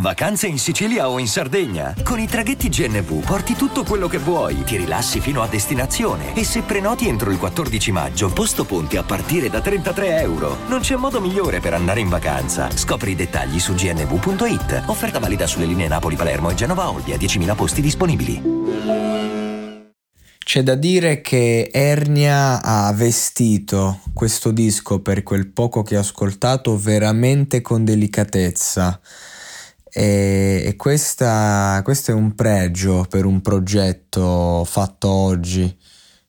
Vacanze in Sicilia o in Sardegna? Con i traghetti GNV porti tutto quello che vuoi, ti rilassi fino a destinazione e se prenoti entro il 14 maggio, posto ponti a partire da 33 euro. Non c'è modo migliore per andare in vacanza. Scopri i dettagli su gnv.it. Offerta valida sulle linee Napoli-Palermo e Genova-Olbia, 10.000 posti disponibili. C'è da dire che Ernia ha vestito questo disco per quel poco che ho ascoltato veramente con delicatezza e, e questa, questo è un pregio per un progetto fatto oggi,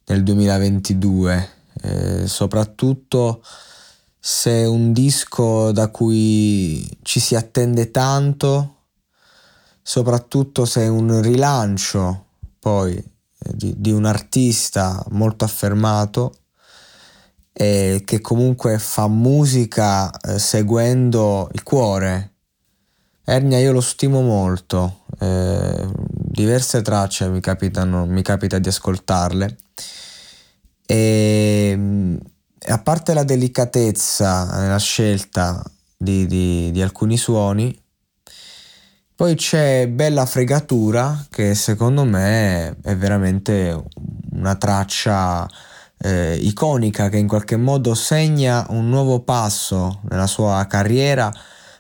nel 2022, eh, soprattutto se è un disco da cui ci si attende tanto, soprattutto se è un rilancio poi di, di un artista molto affermato e che comunque fa musica eh, seguendo il cuore Ernia io lo stimo molto, eh, diverse tracce mi, capitano, mi capita di ascoltarle. E a parte la delicatezza nella scelta di, di, di alcuni suoni, poi c'è bella fregatura che secondo me è veramente una traccia eh, iconica che in qualche modo segna un nuovo passo nella sua carriera,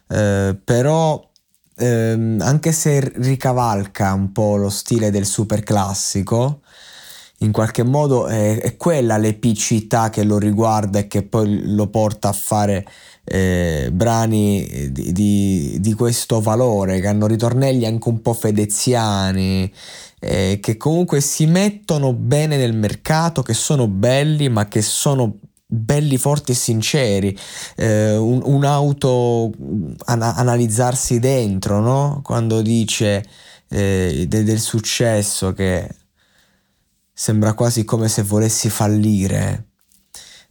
eh, però ehm, anche se ricavalca un po' lo stile del super classico, in qualche modo è, è, quella l'epicità che lo riguarda e che poi lo porta a fare eh, brani di, di, di, questo valore, che hanno ritornelli anche un po' fedeziani, eh, che comunque si mettono bene nel mercato, che sono belli, ma che sono belli, forti e sinceri, eh, un, un, auto an- analizzarsi dentro, no? Quando dice eh, de- del successo che sembra quasi come se volessi fallire.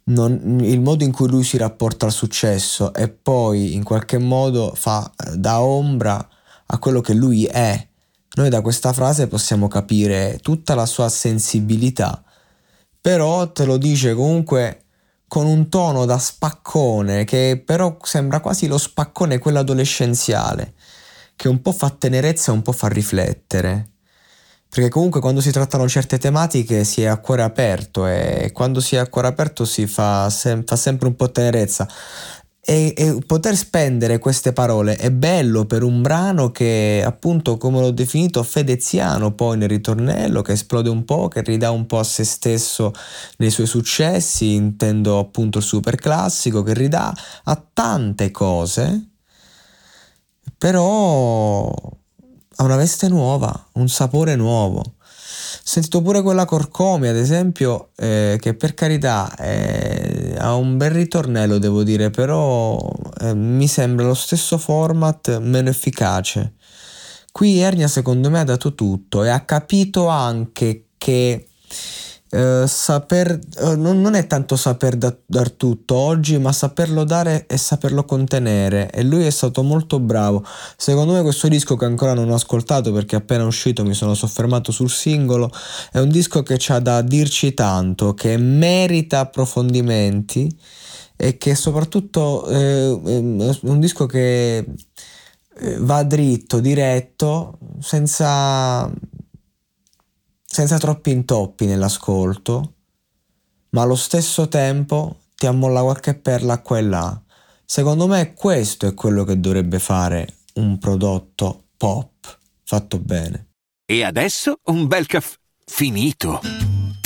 Non, il modo in cui lui si rapporta al successo e poi in qualche modo fa da ombra a quello che lui è. Noi da questa frase possiamo capire tutta la sua sensibilità, però te lo dice comunque con un tono da spaccone che però sembra quasi lo spaccone quello adolescenziale, che un po' fa tenerezza e un po' fa riflettere. Perché comunque quando si trattano certe tematiche si è a cuore aperto e quando si è a cuore aperto si fa, sem- fa sempre un po' tenerezza. E, e, poter spendere queste parole è bello per un brano che appunto come l'ho definito fedeziano poi nel ritornello che esplode un po' che ridà un po' a se stesso nei suoi successi intendo appunto il super classico che ridà a tante cose però ha una veste nuova un sapore nuovo. Sentito pure quella Corcomi, ad esempio, eh, che per carità eh, ha un bel ritornello, devo dire, però eh, mi sembra lo stesso format meno efficace. Qui Ernia secondo me ha dato tutto e ha capito anche che eh, saper, uh, non, non, è tanto saper da, dar tutto oggi, ma saperlo dare e saperlo contenere. E lui è stato molto bravo. Secondo me, questo disco che ancora non ho ascoltato perché appena uscito mi sono soffermato sul singolo, è un disco che ha da dirci tanto, che merita approfondimenti e che soprattutto eh, è un disco che eh, va dritto, diretto, senza senza troppi intoppi nell'ascolto, ma allo stesso tempo ti ammolla qualche perla qua e là. Secondo me questo è quello che dovrebbe fare un prodotto pop fatto bene. E adesso un bel caffè finito.